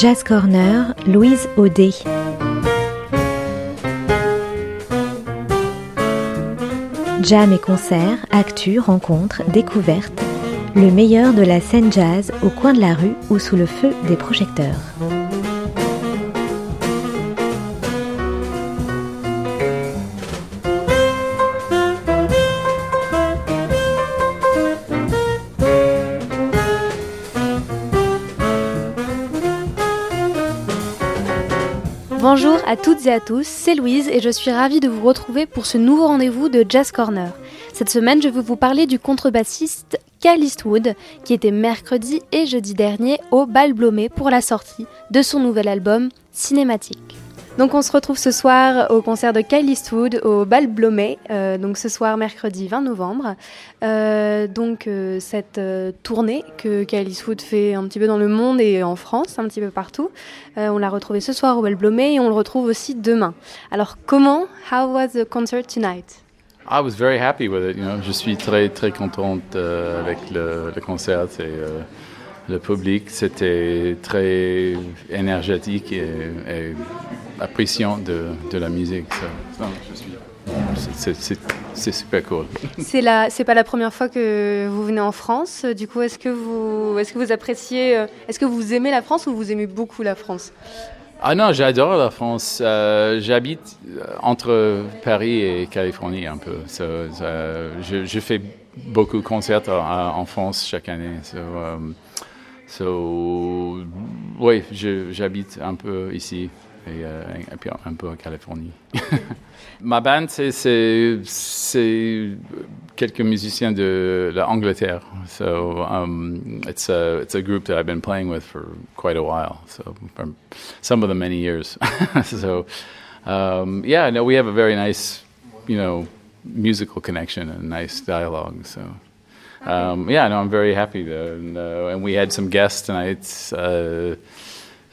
Jazz Corner, Louise Audet. Jam et concerts, actu, rencontres, découvertes, le meilleur de la scène jazz au coin de la rue ou sous le feu des projecteurs. À toutes et à tous, c'est Louise et je suis ravie de vous retrouver pour ce nouveau rendez-vous de Jazz Corner. Cette semaine, je veux vous parler du contrebassiste Cal Eastwood, qui était mercredi et jeudi dernier au Bal Blomé pour la sortie de son nouvel album Cinématique. Donc on se retrouve ce soir au concert de Kyle Eastwood au Bal Blomet, euh, donc ce soir mercredi 20 novembre. Euh, donc euh, cette tournée que Kyle Eastwood fait un petit peu dans le monde et en France, un petit peu partout, on l'a retrouvé ce soir au Bal Blomet et on le retrouve aussi demain. Alors comment How was the concert tonight? I was very happy with it. You know, je suis très très contente avec le, concert. Le public, c'était très énergétique et, et appréciant de, de, la musique. C'est super cool. C'est c'est pas la première fois que vous venez en France. Du coup, est-ce que vous, est-ce que vous appréciez, euh, est-ce que vous aimez la France ou vous aimez beaucoup la France? Ah non, j'adore la France. Euh, j'habite euh, entre Paris et Californie un peu. So, je, je, fais beaucoup de concerts en, France chaque année. So, um, so oui, j'habite un peu ici et, euh, un peu en Californie. Ma band, c'est quelques musiciens de l'Angleterre. So um, it's a it's a group that I've been playing with for quite a while. So some of them many years. so um, yeah, no, we have a very nice, you know, musical connection and nice dialogue. So. Um, yeah, no, I'm very happy. To, and, uh, and we had some guests tonight. Uh,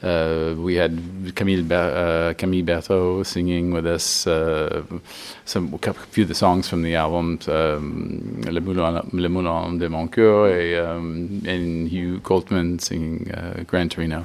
uh, we had Camille, uh, Camille Berthaud singing with us uh, some a few of the songs from the album, um, Le, Moulin, Le Moulin de Mon Coeur, um, and Hugh Coltman singing uh, Gran Torino.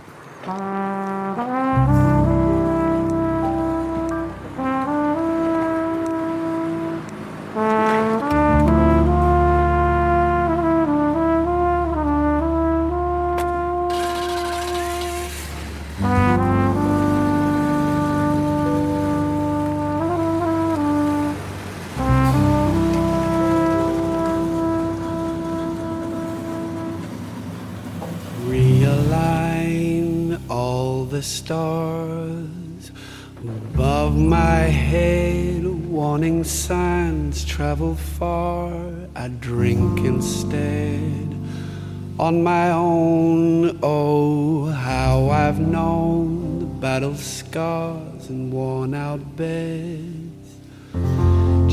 Signs travel far. I drink instead on my own. Oh, how I've known the battle scars and worn out beds.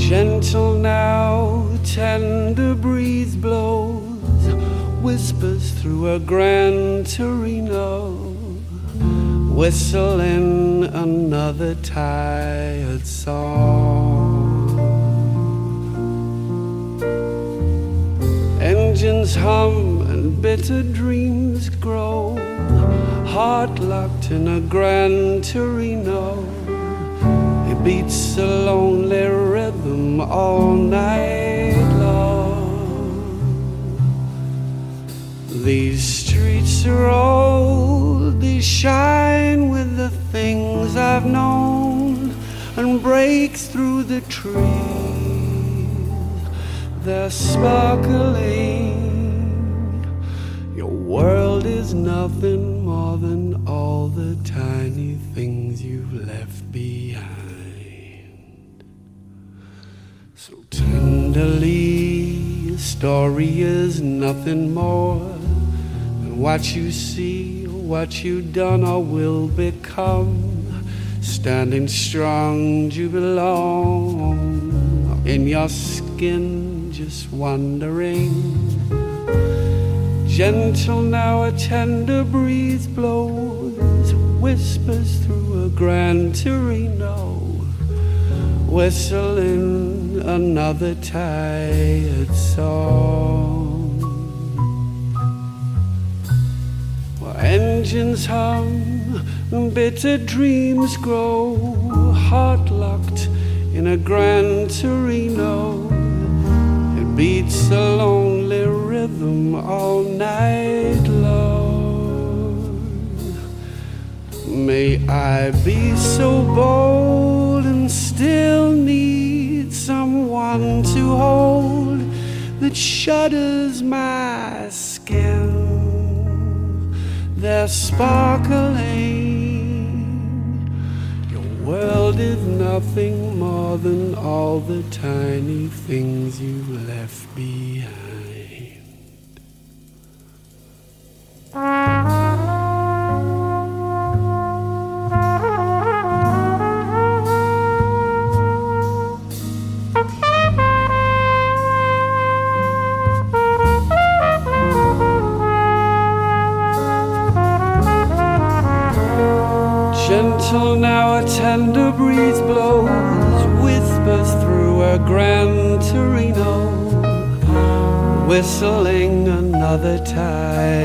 Gentle now, tender breeze blows, whispers through a grand Torino whistling another tired song. Engines hum and bitter dreams grow, heart locked in a Gran Torino. It beats a lonely rhythm all night long. These streets are old, they shine with the things I've known and break through the trees. They're sparkling. World is nothing more than all the tiny things you've left behind. So tenderly, a story is nothing more than what you see what you've done or will become. standing strong you belong in your skin just wondering gentle now a tender breeze blows whispers through a grand Torino whistling another tired song. While engines hum and bitter dreams grow heart locked in a grand Torino it beats a lonely rhythm all night long. May I be so bold and still need someone to hold that shudders my skin. They're sparkling. Your world is nothing more than all the tiny things you left behind. Gentle now a tender breeze blows, whispers through a grand Torino, whistling another tired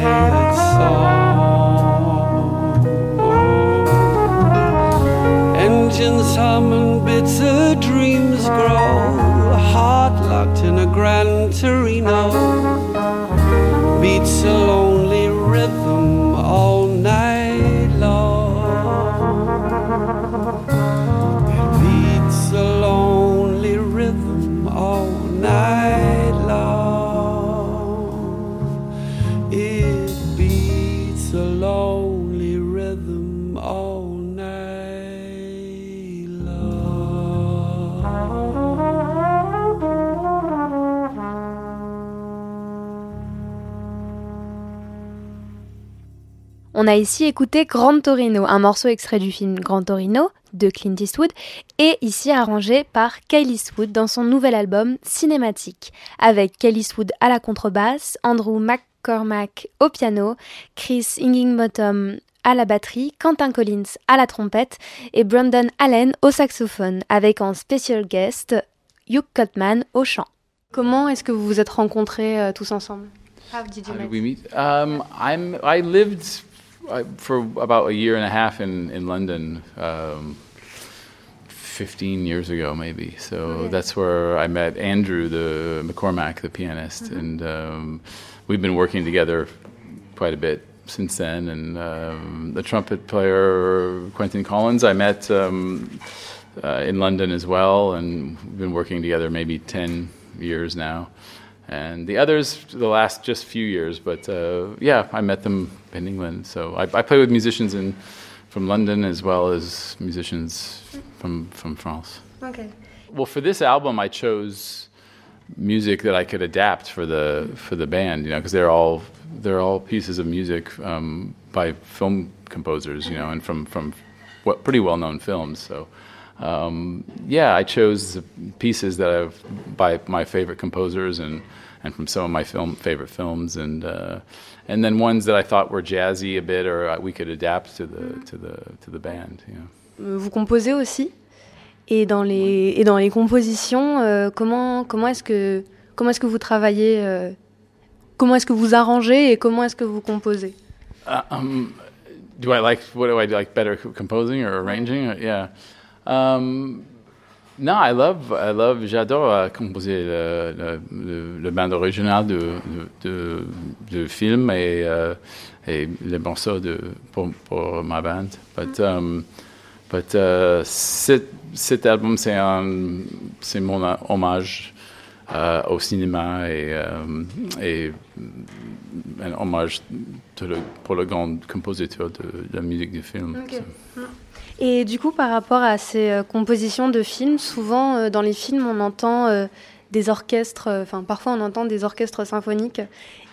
On a ici écouté Grand Torino, un morceau extrait du film Grand Torino de Clint Eastwood et ici arrangé par Kyle Eastwood dans son nouvel album Cinématique, avec Kyle Eastwood à la contrebasse, Andrew McCormack au piano, Chris Ingingbottom à la batterie, Quentin Collins à la trompette et Brandon Allen au saxophone, avec en special guest Hugh Cutman au chant. Comment est-ce que vous vous êtes rencontrés euh, tous ensemble? How did you How meet? did we meet? Um, I'm, I lived uh, for about a year and a half in, in London, um, 15 years ago, maybe. So Okay. that's where I met Andrew, the McCormack, the pianist, and um, we've been working together quite a bit since then. And um, the trumpet player, Quentin Collins, I met um, uh, in London as well, and we've been working together maybe 10 years now. And the others, the last just few years, but uh, yeah, I met them in England. So I, I play with musicians in, from London as well as musicians from, from France. Okay. Well, for this album, I chose music that I could adapt for the for the band, you know, because they're all they're all pieces of music um, by film composers, you know, and from from what pretty well known films. So. Um, yeah, I chose pieces that I've by my favorite composers and, and from some of my film favorite films, and uh, and then ones that I thought were jazzy a bit or uh, we could adapt to the to the to the band. You know. Euh, Vous composez aussi? Et dans les et dans les compositions, euh, comment comment est-ce que comment est-ce que vous travaillez euh, Comment est-ce que vous arrangez et comment est-ce que vous composez? Uh, um, do I like what do I like better co- composing or arranging? Uh, Yeah. Um, no, I love I love j'adore euh, composer le, le, le, le band original de de, de, de film et euh, et les morceaux de pour, pour ma band. But um, but uh, cet, cet album c'est mon hommage euh, au cinéma et euh, et un hommage pour le grand compositeur de, la musique du film. Ok. So. Et du coup, par rapport à ces euh, compositions de films, souvent euh, dans les films, on entend euh, des orchestres, enfin parfois on entend des orchestres symphoniques.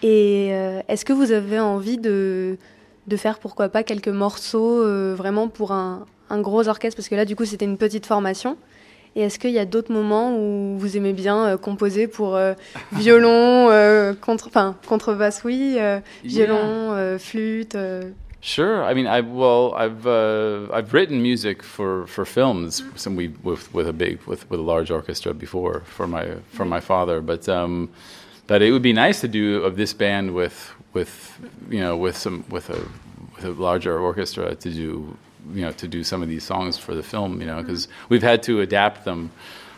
Et est-ce que vous avez envie de, de faire pourquoi pas quelques morceaux euh, vraiment pour un, un gros orchestre? Parce que là, du coup, c'était une petite formation. Et est-ce qu'il y a d'autres moments où vous aimez bien euh, composer pour euh, violon, contre, enfin contrebasse, oui, violon, flûte Sure. I mean, I well, I've uh, I've written music for, for films, some we with with a big with, with a large orchestra before for my for my father, but um, but it would be nice to do of this band with with you know with some with a with a larger orchestra to do you know to do some of these songs for the film, you know, because we've had to adapt them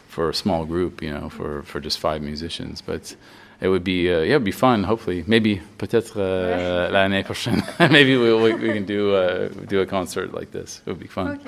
for a small group, you know, for for just five musicians, but. It would be uh, yeah, it'd be fun. Hopefully, maybe peut-être uh, l'année prochaine. maybe we, we, we can do uh, do a concert like this. It would be fun.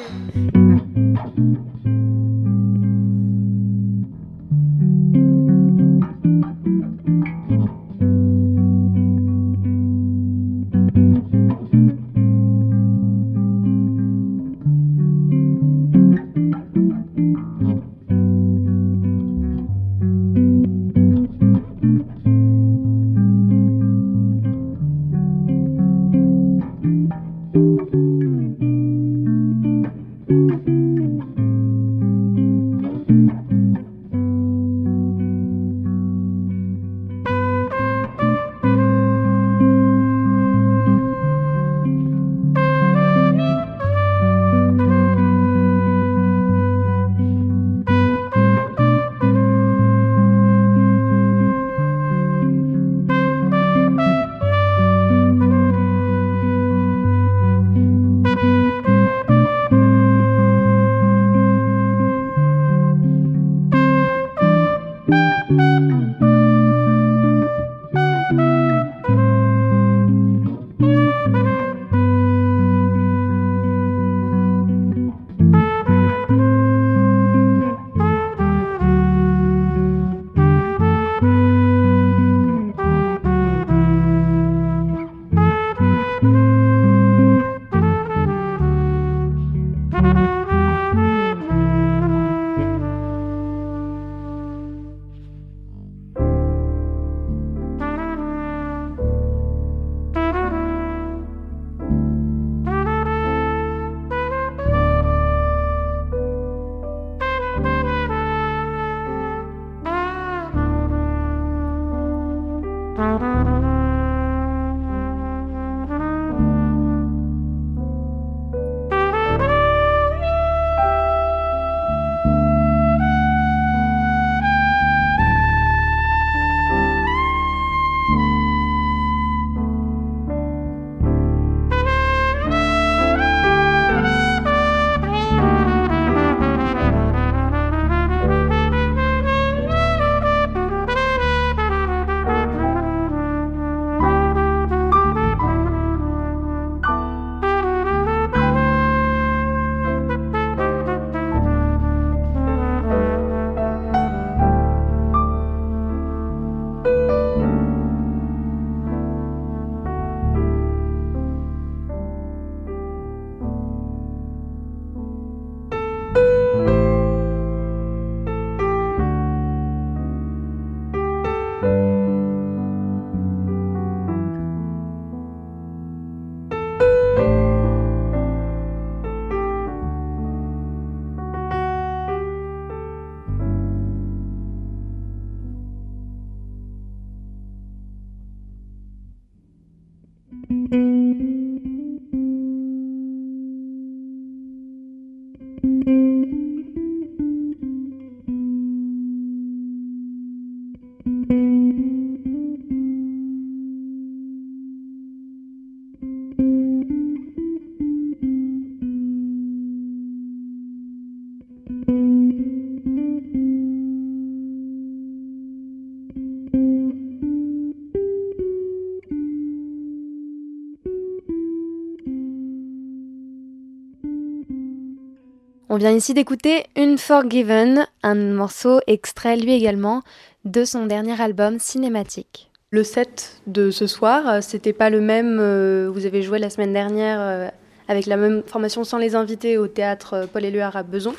On vient ici d'écouter Unforgiven, un morceau extrait lui également de son dernier album cinématique. Le set de ce soir, euh, c'était pas le même. euh, Vous avez joué la semaine dernière euh, avec la même formation sans les invités au théâtre euh, Paul Éluard à Beson.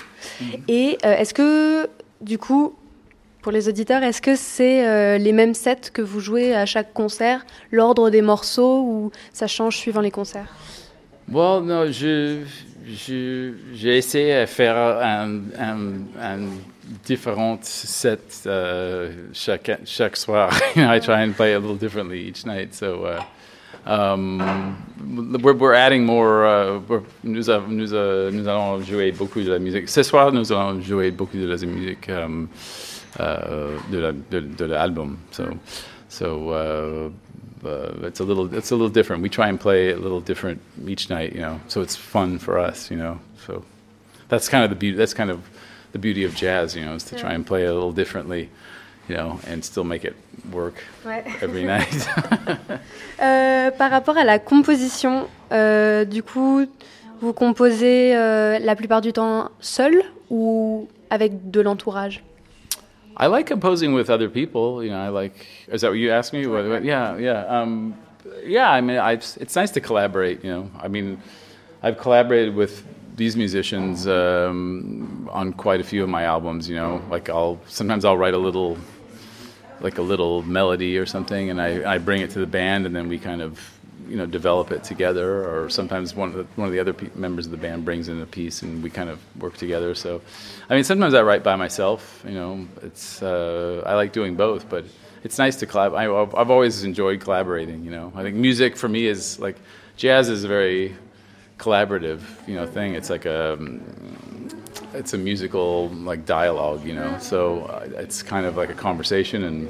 Et euh, est-ce que, du coup, pour les auditeurs, est-ce que c'est les mêmes sets que vous jouez à chaque concert, l'ordre des morceaux ou ça change suivant les concerts? Well, no, je, j'ai essayé de faire un, un, un différent set uh, chaque, chaque soir. I try and play a little differently each night. So uh, um, we're, we're, adding more. Uh, we're, nous, avons, nous, uh, nous, allons jouer beaucoup de la musique. Ce soir, nous allons jouer beaucoup de la musique um, uh, de l'album. So, so uh, it's a little it's a little different. We try and play a little different each night, you know. So it's fun for us, you know. So that's kind of the beauty. That's kind of the beauty of jazz, you know, is to yeah. try and play a little differently, you know, and still make it work ouais. every night. euh, par rapport à la composition, euh, du coup, vous composez euh, la plupart du temps seul ou avec de l'entourage? I like composing with other people. You know, I like. Is that what you asked me? What, yeah, yeah, um, yeah. I mean, I, it's nice to collaborate. You know, I mean, I've collaborated with these musicians um, on quite a few of my albums. You know, like I'll sometimes I'll write a little, like a little melody or something, and I, I bring it to the band, and then we kind of you know develop it together or sometimes one of the, one of the other pe- members of the band brings in a piece and we kind of work together. So i mean sometimes i write by myself you know it's uh, i like doing both but it's nice to collaborate i've always enjoyed collaborating you know. I think music for me is like jazz is a very collaborative you know thing. It's like a it's a musical like dialogue you know. So uh, it's kind of like a conversation and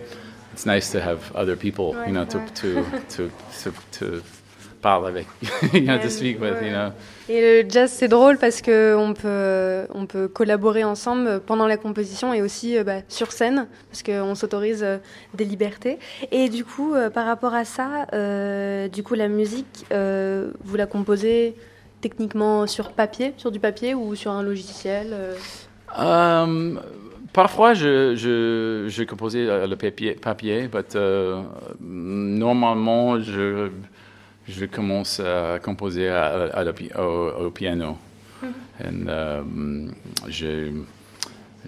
it's nice to have other people, you know, to, to, to, to, to parler avec, you know, to speak with, you know. Et le jazz, c'est drôle parce qu'on peut, on peut collaborer ensemble pendant la composition et aussi euh, bah, sur scène, parce qu'on s'autorise euh, des libertés. Et du coup, euh, par rapport à ça, euh, du coup, la musique, euh, vous la composez techniquement sur papier, sur du papier ou sur un logiciel um, Parfois, je, je, je composais le papier, papier mais euh, normalement, je, je commence à composer à, à, au, au, piano. Mm-hmm. Et, euh, je,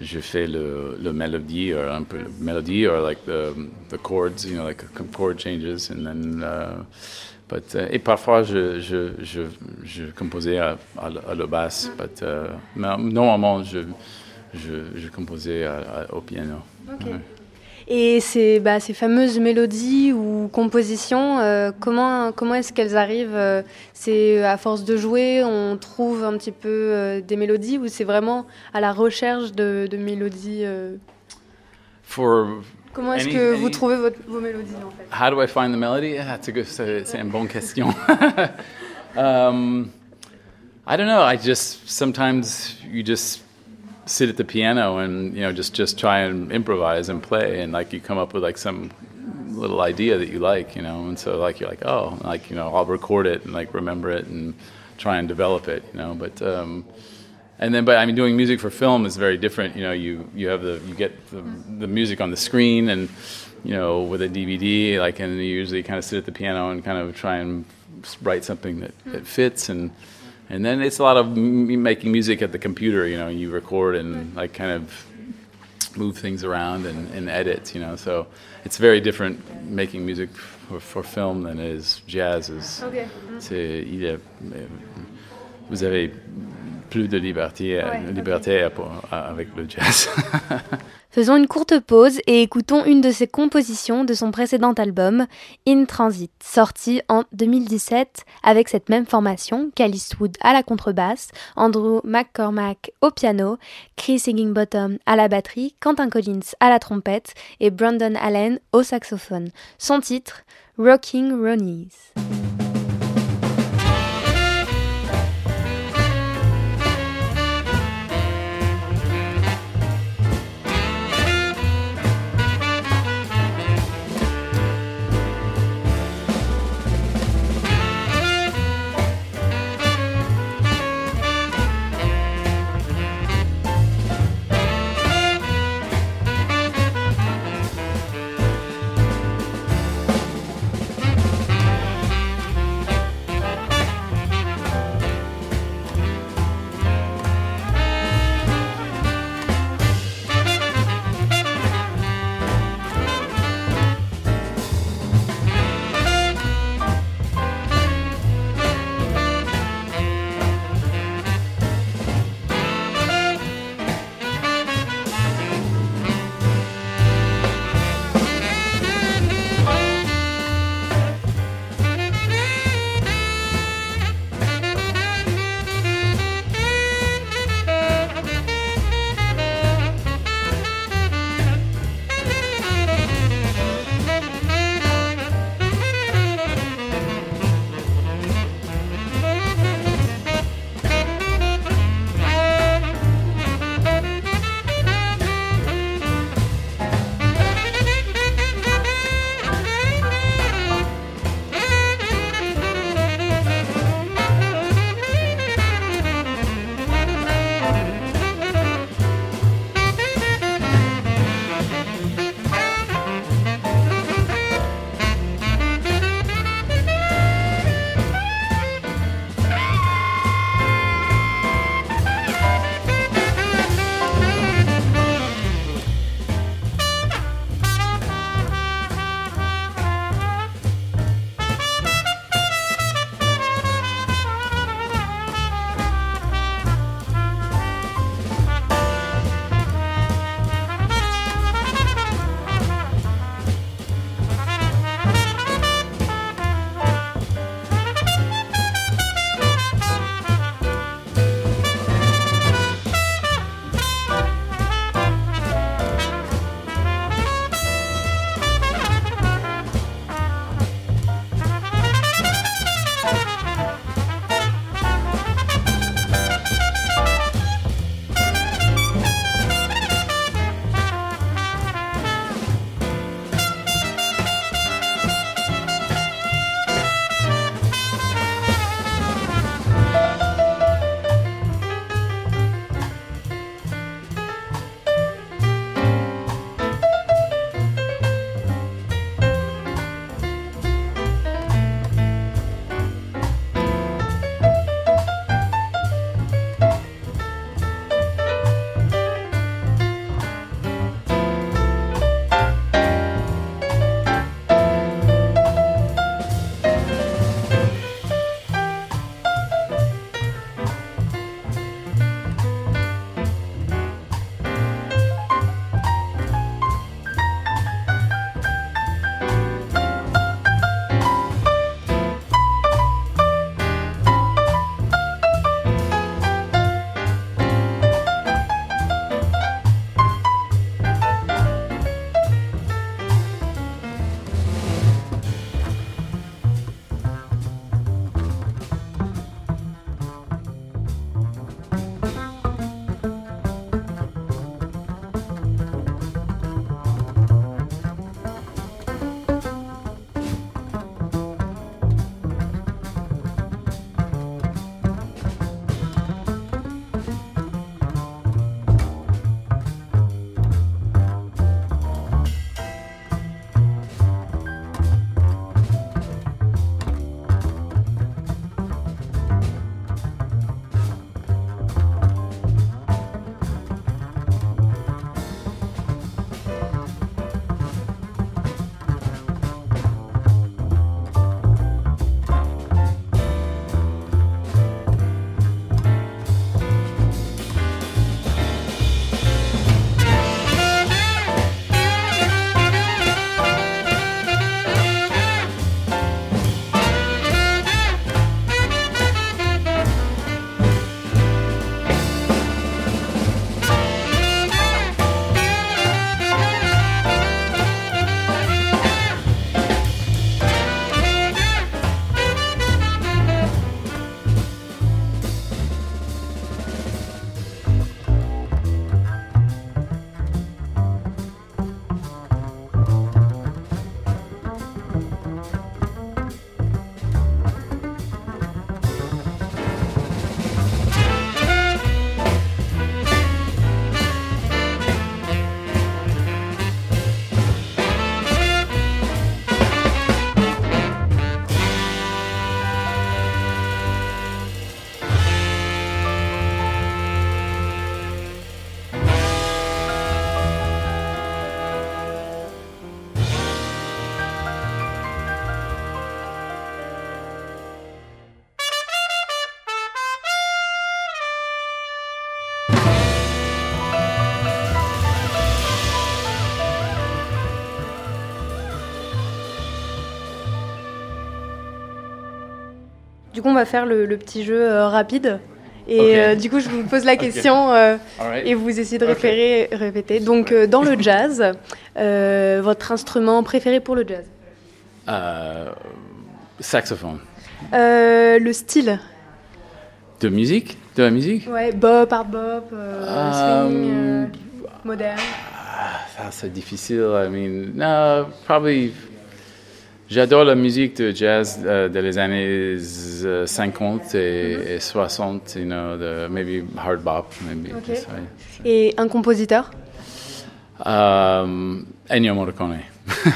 je fais le, le mélodie, or un peu le mélodie, or like the, the chords, you know, like chord changes, and then. Uh, but, uh, et parfois, je, je, je, je composais à, à, à la basse, but, uh, mais normalement, je je, je composais à, à, au piano. Okay. Ouais. Et ces, bah, ces, fameuses mélodies ou compositions, euh, comment, comment est-ce qu'elles arrivent euh, C'est à force de jouer, on trouve un petit peu euh, des mélodies ou c'est vraiment à la recherche de, de mélodies euh? For Comment est-ce que vous trouvez votre, vos mélodies en fait? How do I find the melody? That's a good, c'est une bonne question. um, I don't know. I just sometimes you just sit at the piano and you know just just try and improvise and play and like you come up with like some little idea that you like you know and so like you're like oh like you know I'll record it and like remember it and try and develop it you know but um, and then but I mean doing music for film is very different you know you you have the you get the, the music on the screen and you know with a DVD like and you usually kind of sit at the piano and kind of try and write something that, that fits and and then it's a lot of m- making music at the computer. You know, you record and mm-hmm. like kind of move things around and, and edit. You know, so it's very different making music for, for film than it is jazz. Is okay. Mm-hmm. c'est il est, euh, vous avez plus de liberté, ouais, liberté okay. avec le jazz. Faisons une courte pause et écoutons une de ses compositions de son précédent album, In Transit, sorti en 2017 avec cette même formation, Cal Eastwood à la contrebasse, Andrew McCormack au piano, Chris Higginbottom à la batterie, Quentin Collins à la trompette et Brandon Allen au saxophone. Son titre, Rocking Ronnies. Du coup, on va faire le, le petit jeu euh, rapide. Et euh, du coup, je vous pose la question euh, et vous essayez de répéter. Donc, dans le jazz, votre instrument préféré pour le jazz saxophone. Le style De musique? De la musique? Ouais, bop, hard bop, swing, Um, moderne. Ça, c'est difficile. I mean, no, probably. J'adore la musique de jazz euh, des années euh, 50 et, et 60, you know, the, maybe hard bop, maybe. Ok. that's right. Et un compositeur Um, Ennio Morricone.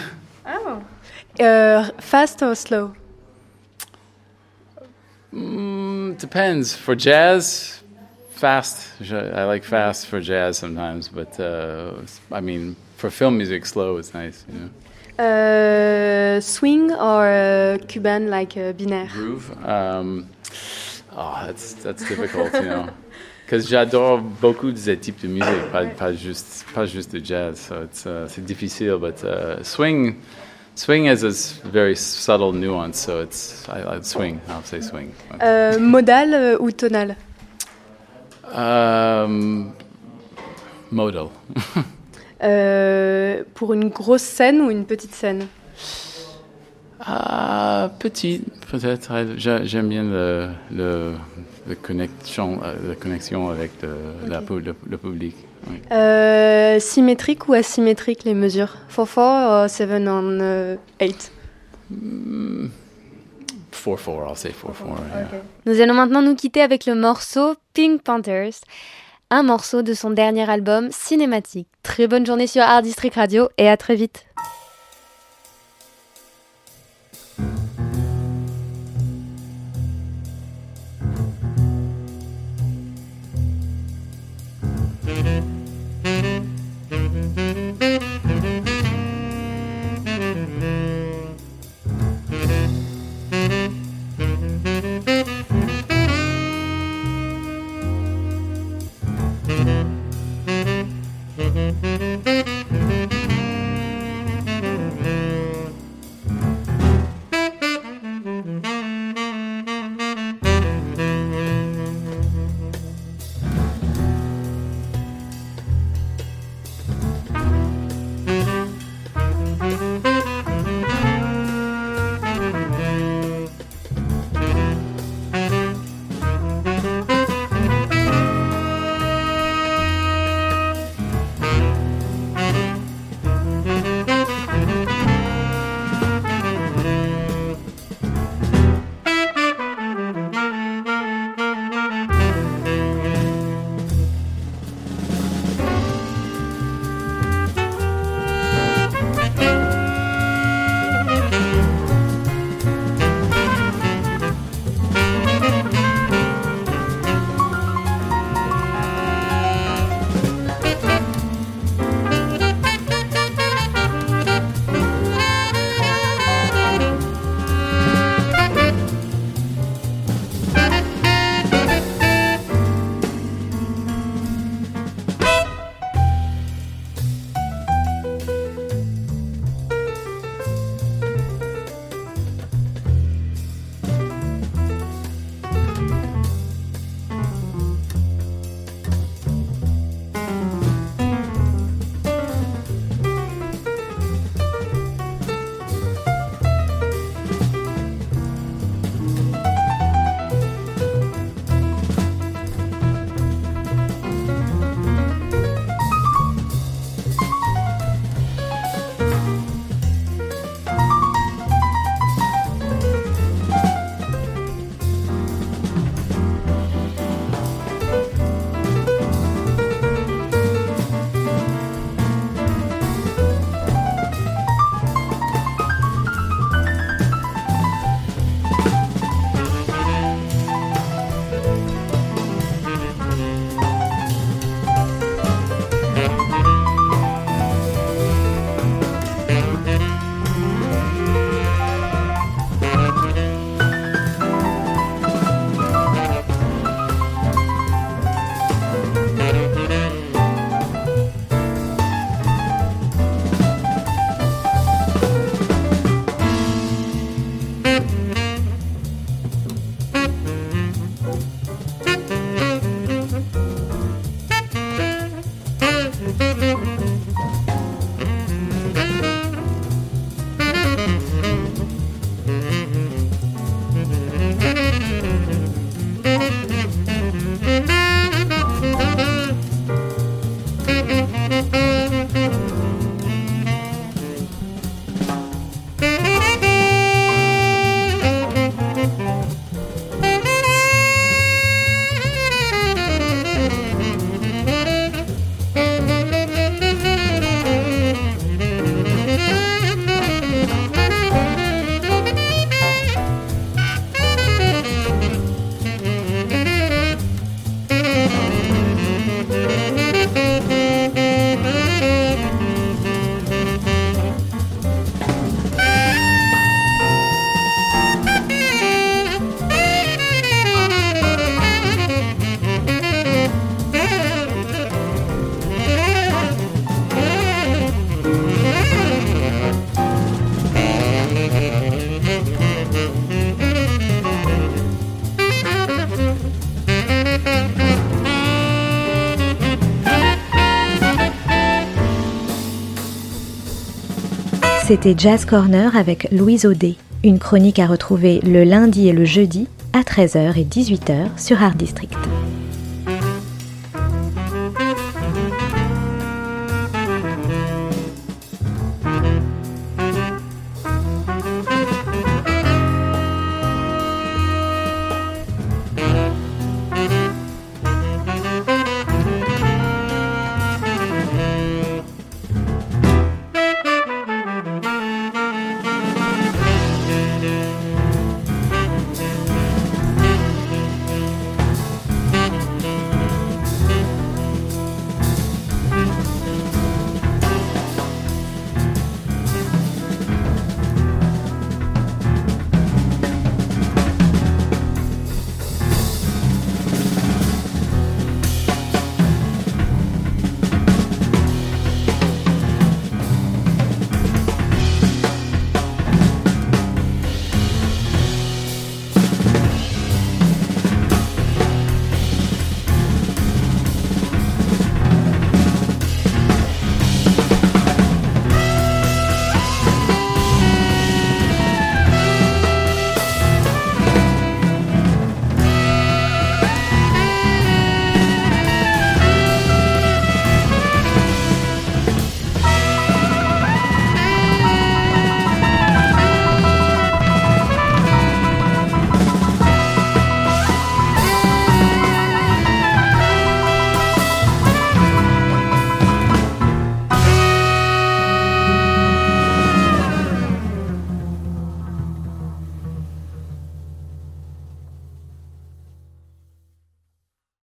Euh, Fast ou slow Mm, depends. For jazz, fast. I like fast for jazz sometimes, but uh, I mean, for film music, slow is nice. You know. Euh, Swing or euh, Cuban, like euh, binaire groove. Um, oh, that's that's difficult, you know, because j'adore beaucoup de ces types de musique, pas, pas juste pas juste de jazz. So it's uh, c'est difficile, but uh, swing. Swing has this very subtle nuance, so it's I, I swing. I'll say swing. Euh, Modal euh, ou tonal Um, modal. Euh, Pour une grosse scène ou une petite scène Ah, petit, peut-être. J'a- J'aime bien le, le, le connexion, euh, la connexion avec le, la pu- le, le public. oui. Euh, Symétrique ou asymétrique les mesures 4-4 ou 7 on 8 4-4, I'll say 4-4. yeah. Nous allons maintenant nous quitter avec le morceau Pink Panthers, un morceau de son dernier album cinématique. Très bonne journée sur Art District Radio et à très vite. C'était Jazz Corner avec Louise Audet, une chronique à retrouver le lundi et le jeudi à 13h et 18h sur Art District.